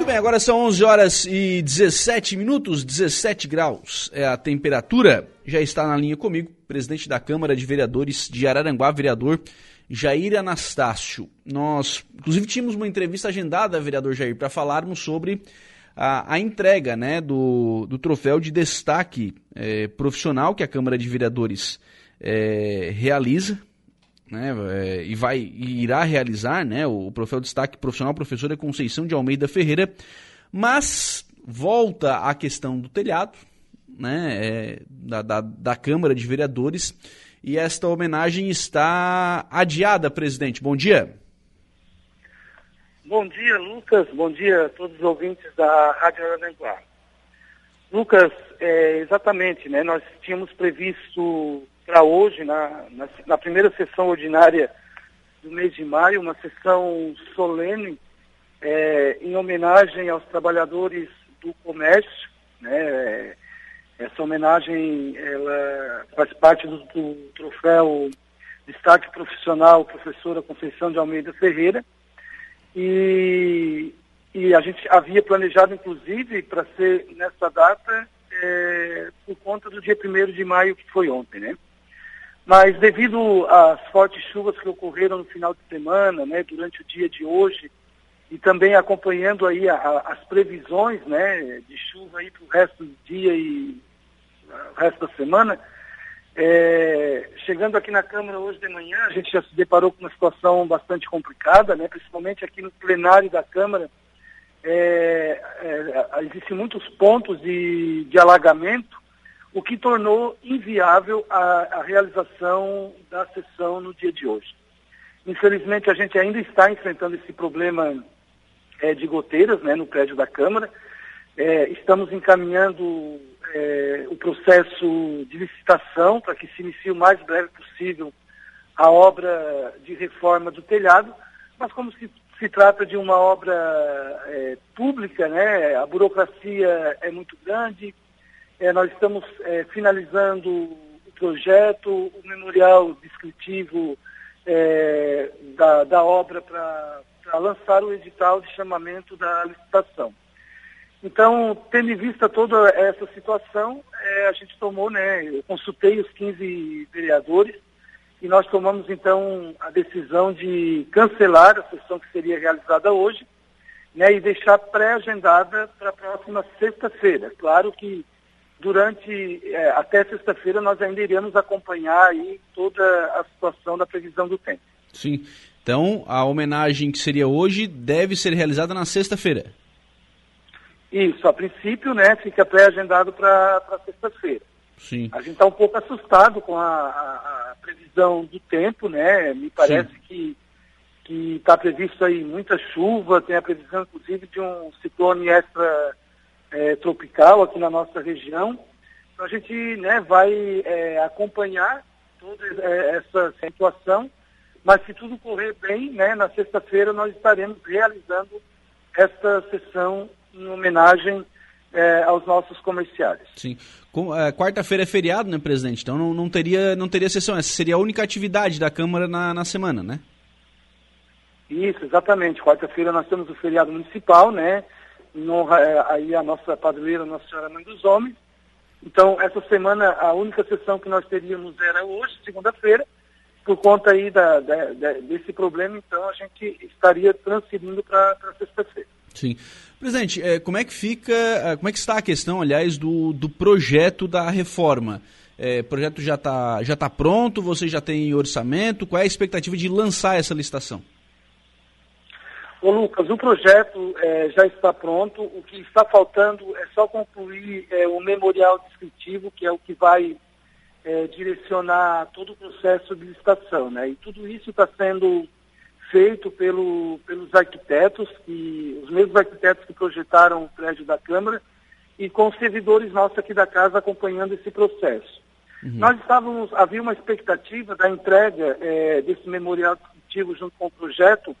Muito bem, agora são 11 horas e 17 minutos, 17 graus é a temperatura. Já está na linha comigo, presidente da Câmara de Vereadores de Araranguá, vereador Jair Anastácio. Nós, inclusive, tínhamos uma entrevista agendada, vereador Jair, para falarmos sobre a, a, entrega né, do, do troféu de destaque é, profissional que a Câmara de Vereadores é, realiza né, é, e vai e irá realizar, né, o troféu de destaque profissional professora Conceição de Almeida Ferreira, mas volta à questão do telhado, né, é, da, da, da Câmara de Vereadores e esta homenagem está adiada, presidente. Bom dia. Bom dia, Lucas. Bom dia a todos os ouvintes da Rádio Aranguá. Lucas, é, exatamente, né? Nós tínhamos previsto para hoje, na, na, na, primeira sessão ordinária do mês de maio, uma sessão solene é, em homenagem aos trabalhadores do comércio. Né? Essa homenagem ela faz parte do, do troféu Destaque Profissional Professora Conceição de Almeida Ferreira. E, e a gente havia planejado, inclusive, para ser nessa data, é, por conta do dia 1 de maio, que foi ontem, né? Mas devido às fortes chuvas que ocorreram no final de semana, né, durante o dia de hoje, e também acompanhando aí a, a, as previsões né, de chuva aí para o resto do dia e o resto da semana, é, chegando aqui na Câmara hoje de manhã, a gente já se deparou com uma situação bastante complicada, né, principalmente aqui no plenário da Câmara. É, é, existem muitos pontos de, de alagamento o que tornou inviável a, a realização da sessão no dia de hoje. Infelizmente, a gente ainda está enfrentando esse problema é, de goteiras né, no prédio da Câmara. É, estamos encaminhando é, o processo de licitação para que se inicie o mais breve possível a obra de reforma do telhado, mas como se, se trata de uma obra é, pública, né, a burocracia é muito grande, é, nós estamos é, finalizando o projeto, o memorial descritivo é, da, da obra para lançar o edital de chamamento da licitação. Então, tendo em vista toda essa situação, é, a gente tomou, né, eu consultei os 15 vereadores e nós tomamos então a decisão de cancelar a sessão que seria realizada hoje né, e deixar pré-agendada para a próxima sexta-feira. Claro que durante é, até sexta-feira nós ainda iremos acompanhar aí toda a situação da previsão do tempo. Sim. Então, a homenagem que seria hoje deve ser realizada na sexta-feira. Isso, a princípio, né, fica pré-agendado para sexta-feira. Sim. A gente está um pouco assustado com a, a, a, previsão do tempo, né? Me parece Sim. que que está previsto aí muita chuva, tem a previsão, inclusive, de um ciclone extra é, tropical aqui na nossa região. Então a gente né, vai é, acompanhar toda é, essa situação, mas se tudo correr bem, né, na sexta-feira nós estaremos realizando esta sessão em homenagem é, aos nossos comerciários. Sim. É, quarta-feira é feriado, né, presidente? Então não, não, teria, não teria sessão. Essa seria a única atividade da Câmara na, na semana, né? Isso, exatamente. Quarta-feira nós temos o feriado municipal, né? Em honra é, aí a nossa padroeira, Nossa Senhora Mãe dos Homens. Então, essa semana, a única sessão que nós teríamos era hoje, segunda-feira, por conta aí da, da, da, desse problema, então a gente estaria transferindo para sexta-feira. Sim. Presidente, é, como é que fica, é, como é que está a questão, aliás, do, do projeto da reforma? É, o projeto já está já tá pronto, você já tem orçamento, qual é a expectativa de lançar essa licitação? Ô Lucas, o projeto é, já está pronto, o que está faltando é só concluir é, o memorial descritivo, que é o que vai é, direcionar todo o processo de licitação. Né? E tudo isso está sendo feito pelo, pelos arquitetos, que, os mesmos arquitetos que projetaram o prédio da Câmara, e com os servidores nossos aqui da casa acompanhando esse processo. Uhum. Nós estávamos, havia uma expectativa da entrega é, desse memorial descritivo junto com o projeto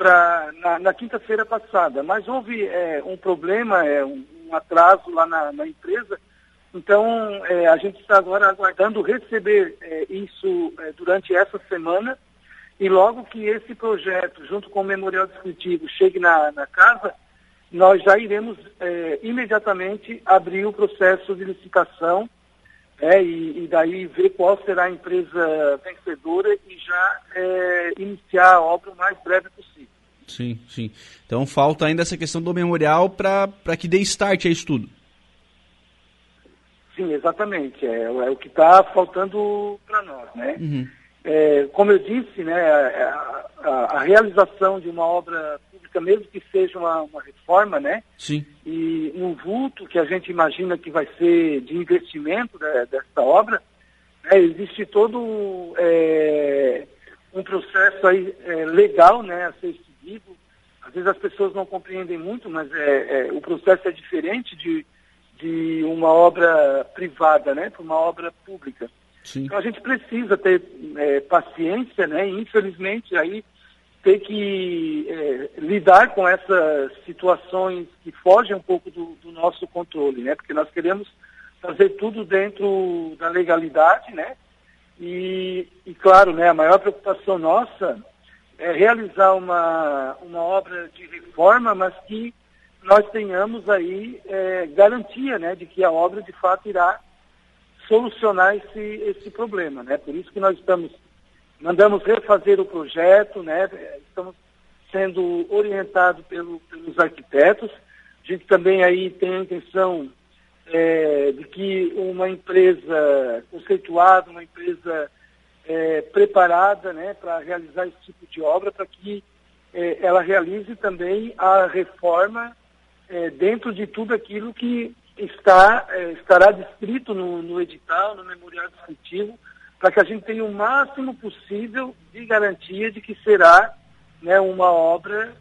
pra, na, na quinta-feira passada, mas houve é, um problema, é, um, um, atraso lá na, na empresa, então é, a gente está agora aguardando receber é, isso é, durante essa semana e logo que esse projeto, junto com o memorial descritivo, chegue na, na casa, nós já iremos é, imediatamente abrir o processo de licitação é, e, e, daí ver qual será a empresa vencedora e já é, iniciar a obra o mais breve possível. Sim, sim. Então falta ainda essa questão do memorial para que dê start a isso tudo. Sim, exatamente. É, é o que está faltando para nós, né? Uhum. É, como eu disse, né, a, a, a, realização de uma obra pública, mesmo que seja uma, uma, reforma, né? Sim. E um vulto que a gente imagina que vai ser de investimento de, dessa obra, né, existe todo é, um processo aí, é, legal né, a ser seguido. Às vezes as pessoas não compreendem muito, mas é, é, o processo é diferente de, de uma obra privada, né, para uma obra pública. Sim. Então a gente precisa ter é, paciência, né? E infelizmente aí ter que é, lidar com essas situações que fogem um pouco do, do, nosso controle, né? Porque nós queremos fazer tudo dentro da legalidade, né? E, e claro, né? A maior preocupação nossa é realizar uma, uma obra de reforma, mas que nós tenhamos aí é, garantia, né? De que a obra de fato irá solucionar esse, esse problema, né? Por isso que nós estamos, mandamos refazer o projeto, né? Estamos sendo orientados pelo, pelos arquitetos. A gente também aí tem a intenção é, de que uma empresa conceituada, uma empresa é, preparada né, para realizar esse tipo de obra, para que é, ela realize também a reforma é, dentro de tudo aquilo que está, é, estará descrito no, no edital, no memorial descritivo, para que a gente tenha o máximo possível de garantia de que será né, uma obra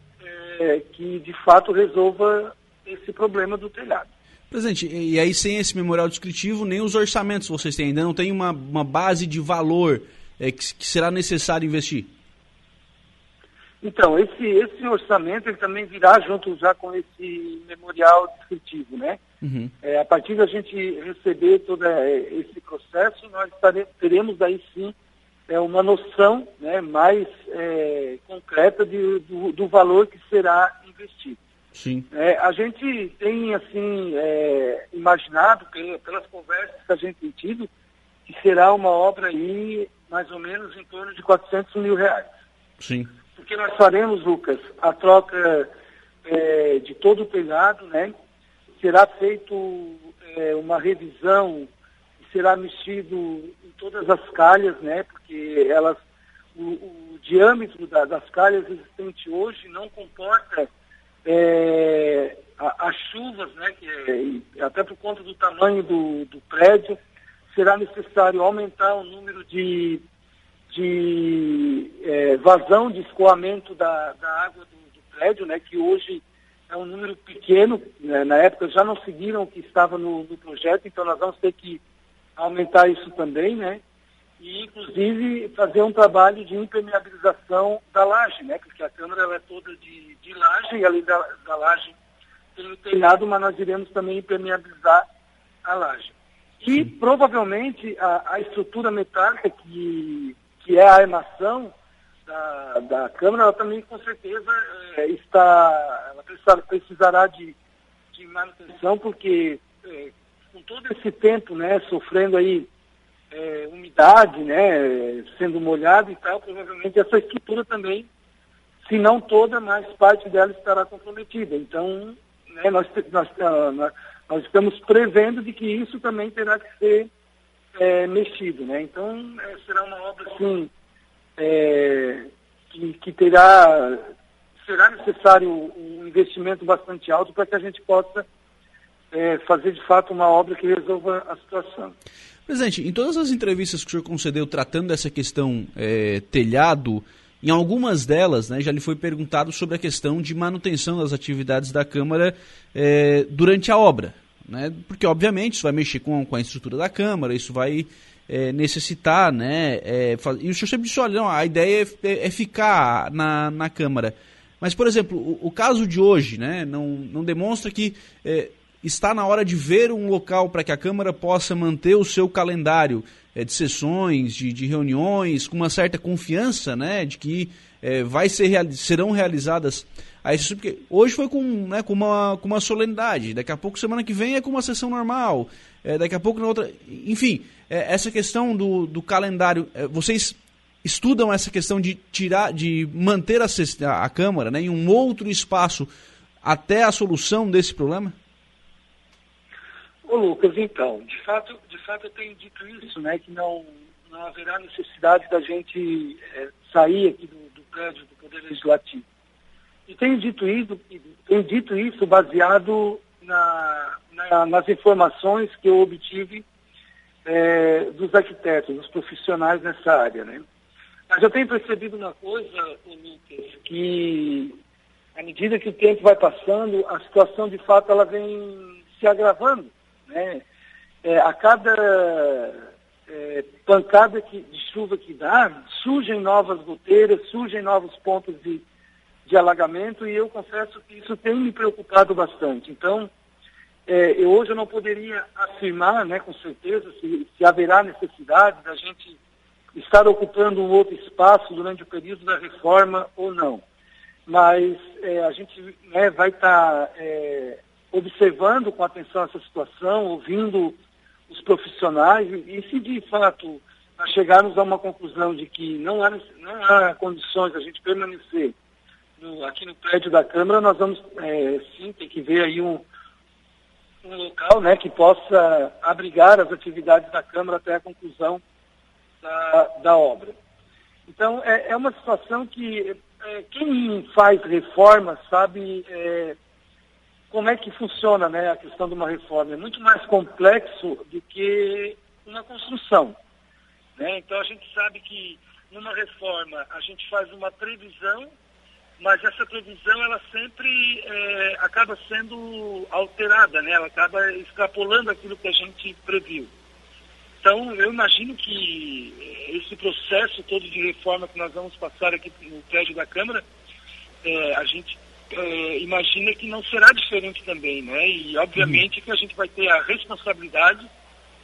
é, que de fato resolva esse problema do telhado. Presidente, e aí sem esse memorial descritivo, nem os orçamentos vocês têm, ainda não tem uma, uma base de valor é, que, que será necessário investir? Então, esse, esse orçamento ele também virá junto já com esse memorial descritivo, né? Uhum. É, a partir da gente receber todo é, esse processo, nós teremos aí sim é, uma noção né, mais é, concreta de, do, do, valor que será investido. Sim. É, a gente tem assim é, imaginado pelas conversas que a gente tem tido que será uma obra aí mais ou menos em torno de 400 mil reais. Sim porque nós faremos, Lucas, a troca é, de todo o telhado, né? Será feito é, uma revisão, será mexido em todas as calhas, né? Porque elas, o, o diâmetro da, das calhas existentes hoje não comporta é, as chuvas, né? Que é, até por conta do tamanho do, do prédio, será necessário aumentar o número de de é, vazão de escoamento da, da água do, do, prédio, né, que hoje é um número pequeno, né, na época já não seguiram o que estava no, no, projeto, então nós vamos ter que aumentar isso também, né, e inclusive fazer um trabalho de impermeabilização da laje, né, porque a câmara ela é toda de, de laje, e além da, da laje tem o telhado, mas nós iremos também impermeabilizar a laje. E provavelmente a, a estrutura metálica que que é a armação da, da Câmara, ela também com certeza é, está, ela precisará de, de manutenção, porque é, com todo esse tempo, né, sofrendo aí é, umidade, né, sendo molhado e tal, provavelmente essa estrutura também, se não toda, mas parte dela estará comprometida. Então, né, nós, nós, nós, estamos prevendo de que isso também terá que ser é, mexido, né? Então é, será uma obra assim é, que, que terá será necessário um investimento bastante alto para que a gente possa é, fazer de fato uma obra que resolva a situação. Presidente, em todas as entrevistas que o senhor concedeu tratando dessa questão é, telhado, em algumas delas, né, já lhe foi perguntado sobre a questão de manutenção das atividades da Câmara é, durante a obra né? Porque, obviamente, isso vai mexer com, com a estrutura da Câmara, isso vai é, necessitar, né? É, e o senhor sempre disse, olha, não, a ideia é, é, é, ficar na, na Câmara. Mas, por exemplo, o, o, caso de hoje, né? Não, não demonstra que está na hora de ver um local para que a Câmara possa manter o seu calendário é, de sessões, de, de, reuniões, com uma certa confiança, né, de que é, vai ser, serão realizadas a esse porque hoje foi com, né, com, uma, com uma solenidade, daqui a pouco, semana que vem, é com uma sessão normal, é, daqui a pouco na outra. Enfim, é, essa questão do, do calendário, é, vocês estudam essa questão de tirar, de manter a, a Câmara né, em um outro espaço até a solução desse problema? Ô Lucas, então, de fato, eu tenho dito isso, né, que não, não haverá necessidade da gente é, sair aqui do, do prédio do Poder Legislativo. E tenho dito isso, tenho dito isso baseado na, na, nas informações que eu obtive é, dos arquitetos, dos profissionais nessa área. Né? Mas eu tenho percebido uma coisa, Lucas, que à medida que o tempo vai passando, a situação de fato ela vem se agravando. Né? É, a cada é, pancada que, de chuva que dá, surgem novas goteiras, surgem novos pontos de, de alagamento e eu confesso que isso tem me preocupado bastante. Então, é, eu, hoje eu não poderia afirmar né, com certeza se, se haverá necessidade da gente estar ocupando um outro espaço durante o período da reforma ou não. Mas é, a gente né, vai estar tá, é, observando com atenção essa situação, ouvindo os profissionais e, se de fato chegarmos a uma conclusão de que não há, não há condições a gente permanecer no, aqui no prédio da Câmara, nós vamos é, sim ter que ver aí um, um local né, que possa abrigar as atividades da Câmara até a conclusão da, da obra. Então, é, é uma situação que é, quem faz reforma sabe é, como é que funciona né, a questão de uma reforma. É muito mais complexo do que uma construção. Né? Então, a gente sabe que numa reforma a gente faz uma previsão, mas essa previsão ela sempre é, acaba sendo alterada, né? ela acaba extrapolando aquilo que a gente previu. Então, eu imagino que esse processo todo de reforma que nós vamos passar aqui no prédio da Câmara, é, a gente é, imagina que não será diferente também, né? E, obviamente, que a gente vai ter a responsabilidade,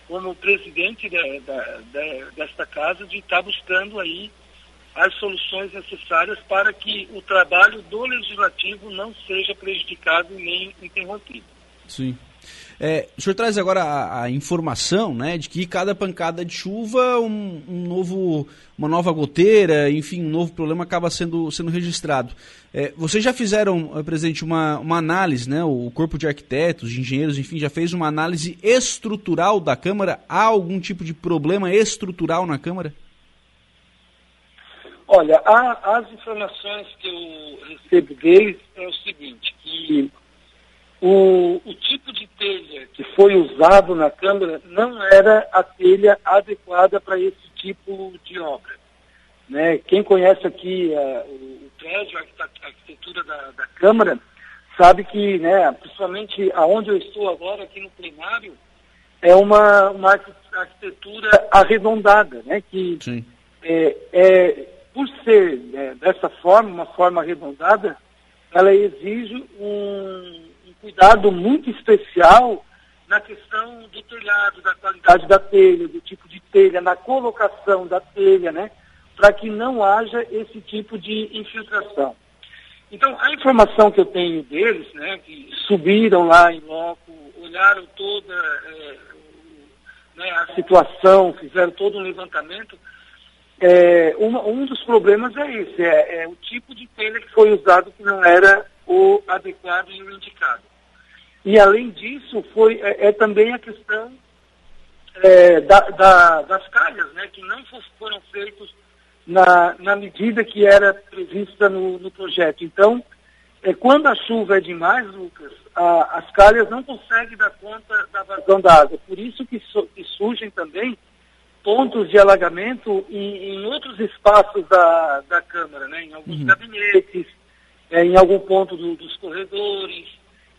como presidente da, da, da, desta casa, de estar buscando aí as soluções necessárias para que o trabalho do legislativo não seja prejudicado nem interrompido. Sim. É, o senhor traz agora a, a, informação né, de que cada pancada de chuva, um, um, novo, uma nova goteira, enfim, um novo problema acaba sendo, sendo registrado. É, vocês já fizeram, eh, presidente, uma, uma análise, né, o corpo de arquitetos, de engenheiros, enfim, já fez uma análise estrutural da Câmara? Há algum tipo de problema estrutural na Câmara? Olha, a, as informações que eu recebo deles é o seguinte, que o, o tipo de telha que foi usado na Câmara não era a telha adequada para esse tipo de obra. Né? Quem conhece aqui uh, o prédio, a arquitetura da, da, Câmara, sabe que, né, principalmente aonde eu estou agora, aqui no plenário, é uma, uma arquitetura arredondada, né, que é, é, por ser né, dessa forma, uma forma arredondada, ela exige um, cuidado muito especial na questão do telhado, da qualidade da telha, do tipo de telha, na colocação da telha, né? Para que não haja esse tipo de infiltração. Então, a informação que eu tenho deles, né, que subiram lá em loco, olharam toda é, né, a situação, fizeram todo um levantamento, é, um, um, dos problemas é esse, é, é, o tipo de telha que foi usado que não era o adequado e o indicado. E, além disso, foi, é, é também a questão é, da, da, das calhas, né, que não foram feitos na, na medida que era prevista no, no projeto. Então, é, quando a chuva é demais, Lucas, a, as calhas não conseguem dar conta da vazão da água. Por isso que, so, que surgem também pontos de alagamento em, em, outros espaços da, da Câmara, né? em alguns uhum. gabinetes, é, em algum ponto do, dos corredores,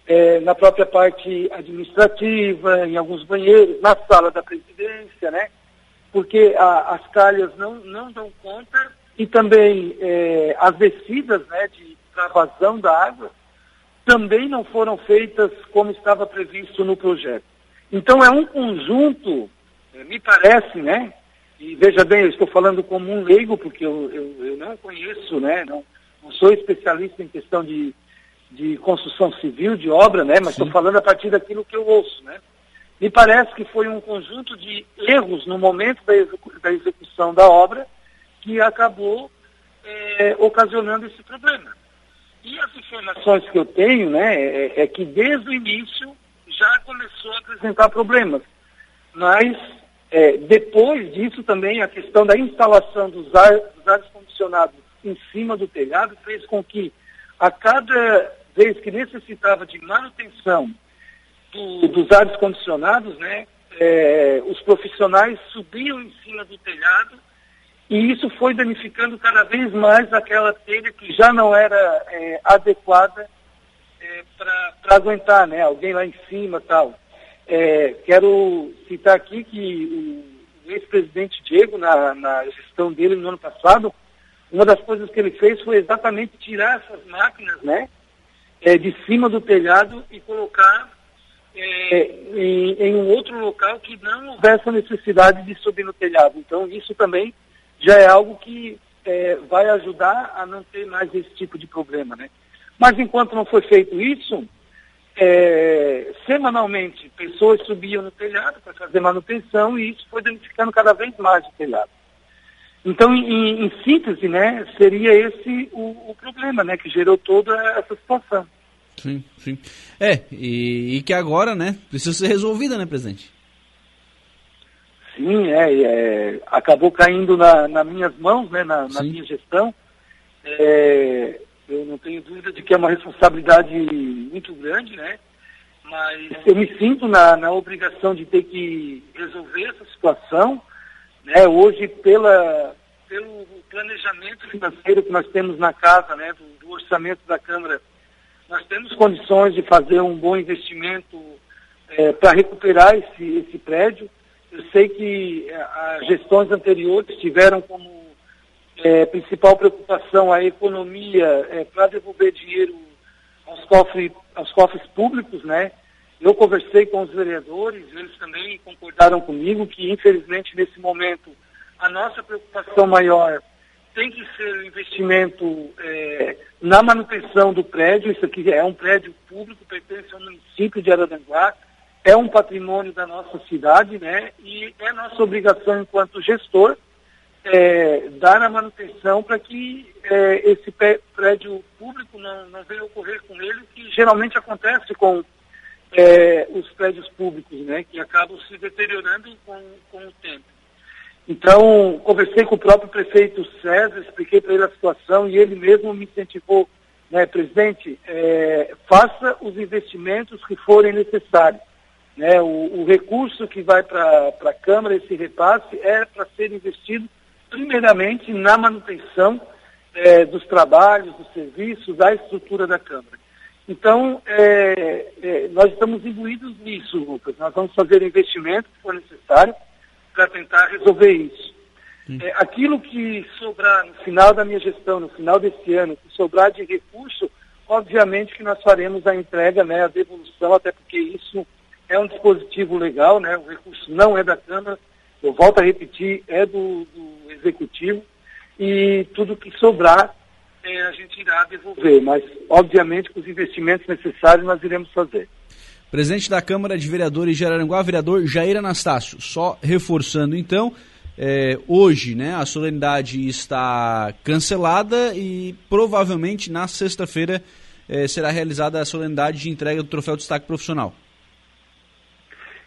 é, na própria parte administrativa, em alguns banheiros, na sala da presidência, né? Porque a, as calhas não, não dão conta e também é, as descidas né, de vazão da água também não foram feitas como estava previsto no projeto. Então é um conjunto, é, me parece, né, E veja bem, eu estou falando como um leigo, porque eu, eu, eu não conheço, né? Não, não, sou especialista em questão de, de construção civil, de obra, né? Mas estou falando a partir daquilo que eu ouço, né? Me parece que foi um conjunto de erros no momento da, execu da execução da obra que acabou é, ocasionando esse problema. E as informações que eu tenho, né, é, é que desde o início já começou a apresentar problemas. Mas é, depois disso também a questão da instalação dos, ar, dos ares condicionados em cima do telhado fez com que a cada vez que necessitava de manutenção do, dos ares condicionados, né, é, os profissionais subiam em cima do telhado e isso foi danificando cada vez mais aquela telha que já não era é, adequada é, para aguentar, né? Alguém lá em cima tal. É, quero citar aqui que o ex-presidente Diego, na, na, gestão dele no ano passado, uma das coisas que ele fez foi exatamente tirar essas máquinas, né? É, de cima do telhado e colocar é, em, em um outro local que não houvesse necessidade de subir no telhado. Então, isso também já é algo que é, vai ajudar a não ter mais esse tipo de problema, né? Mas enquanto não foi feito isso, é, semanalmente pessoas subiam no telhado para fazer manutenção e isso foi danificando cada vez mais o telhado. Então, em, em síntese, né, seria esse o, o, problema, né, que gerou toda essa situação. Sim, sim. É, e, e que agora, né, precisa ser resolvida, né, presidente? Sim, é, é, acabou caindo na, nas minhas mãos, né, na, na minha gestão. É, eu não tenho dúvida de que é uma responsabilidade muito grande, né? Mas eu me sinto na, na obrigação de ter que resolver essa situação, né? Hoje, pela, pelo planejamento financeiro que nós temos na casa, né, do, do orçamento da Câmara, nós temos condições de fazer um bom investimento é, para recuperar esse, esse prédio. Eu sei que é, as gestões anteriores tiveram como é, principal preocupação a economia é, para devolver dinheiro aos cofres, aos cofres públicos, né? Eu conversei com os vereadores, eles também concordaram comigo que, infelizmente, nesse momento, a nossa preocupação maior tem que ser o investimento é, na manutenção do prédio. Isso aqui é um prédio público, pertence ao município de Araranguá é um patrimônio da nossa cidade, né? E é nossa obrigação enquanto gestor é, dar a manutenção para que é, esse prédio público não, não venha ocorrer com ele, que geralmente acontece com é, os prédios públicos, né? Que acabam se deteriorando com, com o tempo. Então, conversei com o próprio prefeito César, expliquei para ele a situação e ele mesmo me incentivou, né, presidente, é, faça os investimentos que forem necessários. Né, o, o, recurso que vai para a Câmara, esse repasse, é para ser investido primeiramente na manutenção é, dos trabalhos, dos serviços, da estrutura da Câmara. Então, é, é, nós estamos imbuídos nisso, Lucas. Nós vamos fazer o investimento que for necessário para tentar resolver isso. É, aquilo que sobrar no final da minha gestão, no final desse ano, que sobrar de recurso, obviamente que nós faremos a entrega, né, a devolução, até porque isso é um dispositivo legal, né? O recurso não é da Câmara, eu volto a repetir, é do, do Executivo e tudo que sobrar é, a gente irá devolver, mas obviamente com os investimentos necessários nós iremos fazer. Presidente da Câmara de Vereadores de Araranguá, vereador Jair Anastácio, só reforçando então, é, hoje né, a solenidade está cancelada e provavelmente na sexta-feira é, será realizada a solenidade de entrega do troféu de destaque profissional.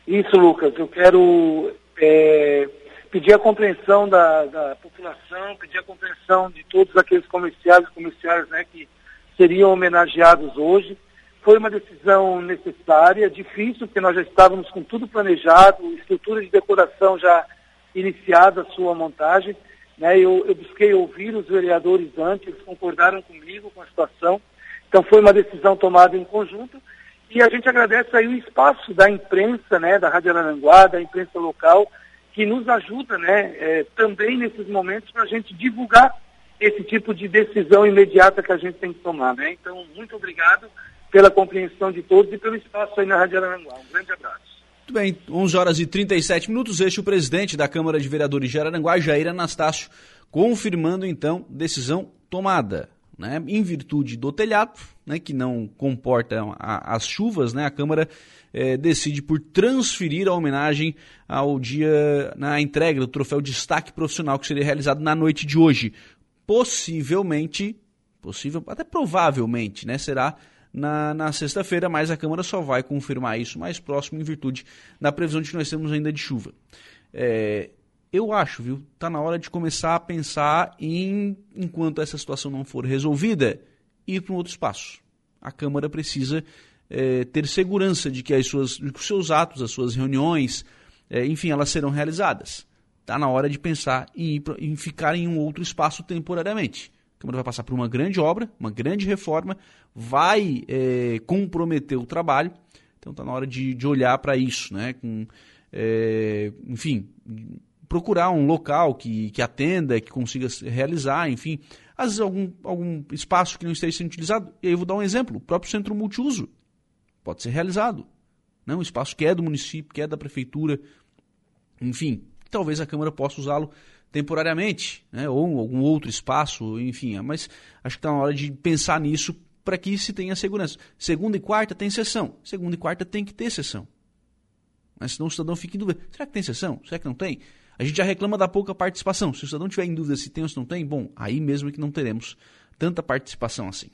Isso, Lucas. Eu quero é, pedir a compreensão da, da, população, pedir a compreensão de todos aqueles comerciários comerciários né, que seriam homenageados hoje. Foi uma decisão necessária, difícil, porque nós já estávamos com tudo planejado, estrutura de decoração já iniciada a sua montagem. Né, eu, eu busquei ouvir os vereadores antes, eles concordaram comigo com a situação. Então foi uma decisão tomada em conjunto e a gente agradece aí o espaço da imprensa, né, da Rádio Aranguá, da imprensa local, que nos ajuda, né, é, também nesses momentos para a gente divulgar esse tipo de decisão imediata que a gente tem que tomar, né? Então, muito obrigado pela compreensão de todos e pelo espaço aí na Rádio Aranguá. Um grande abraço. Muito bem, 11 horas e 37 minutos. Este é o presidente da Câmara de Vereadores de Araranguá, Jair Anastácio, confirmando então decisão tomada. Né? Em virtude do telhado, né, que não comporta a, as chuvas, né, a Câmara eh, decide por transferir a homenagem ao dia na entrega do troféu Destaque Profissional que seria realizado na noite de hoje. Possivelmente, possível, até provavelmente, né, será na, na sexta-feira, mas a Câmara só vai confirmar isso mais próximo em virtude da previsão de que nós temos ainda de chuva. É, eu acho, viu? Tá na hora de começar a pensar em, enquanto essa situação não for resolvida, ir para um outro espaço. A Câmara precisa é, ter segurança de que, as suas, de que os seus atos, as suas reuniões, é, enfim, elas serão realizadas. Está na hora de pensar em, ir pra, em ficar em um outro espaço temporariamente. A Câmara vai passar por uma grande obra, uma grande reforma, vai é, comprometer o trabalho. Então está na hora de, de olhar para isso, né? Com, é, enfim, procurar um local que, que atenda, que consiga realizar, enfim. Às vezes algum, algum espaço que não esteja sendo utilizado. E aí eu vou dar um exemplo: o próprio centro multiuso pode ser realizado. Né? Um espaço que é do município, que é da prefeitura, enfim, talvez a Câmara possa usá-lo temporariamente, né? ou algum outro espaço, enfim. Mas acho que está na hora de pensar nisso para que se tenha segurança. Segunda e quarta tem sessão. Segunda e quarta tem que ter sessão. Mas senão o cidadão fica em dúvida. Será que tem sessão? Será que não tem? A gente já reclama da pouca participação. Se o cidadão tiver em dúvida se tem ou se não tem, bom, aí mesmo é que não teremos tanta participação assim.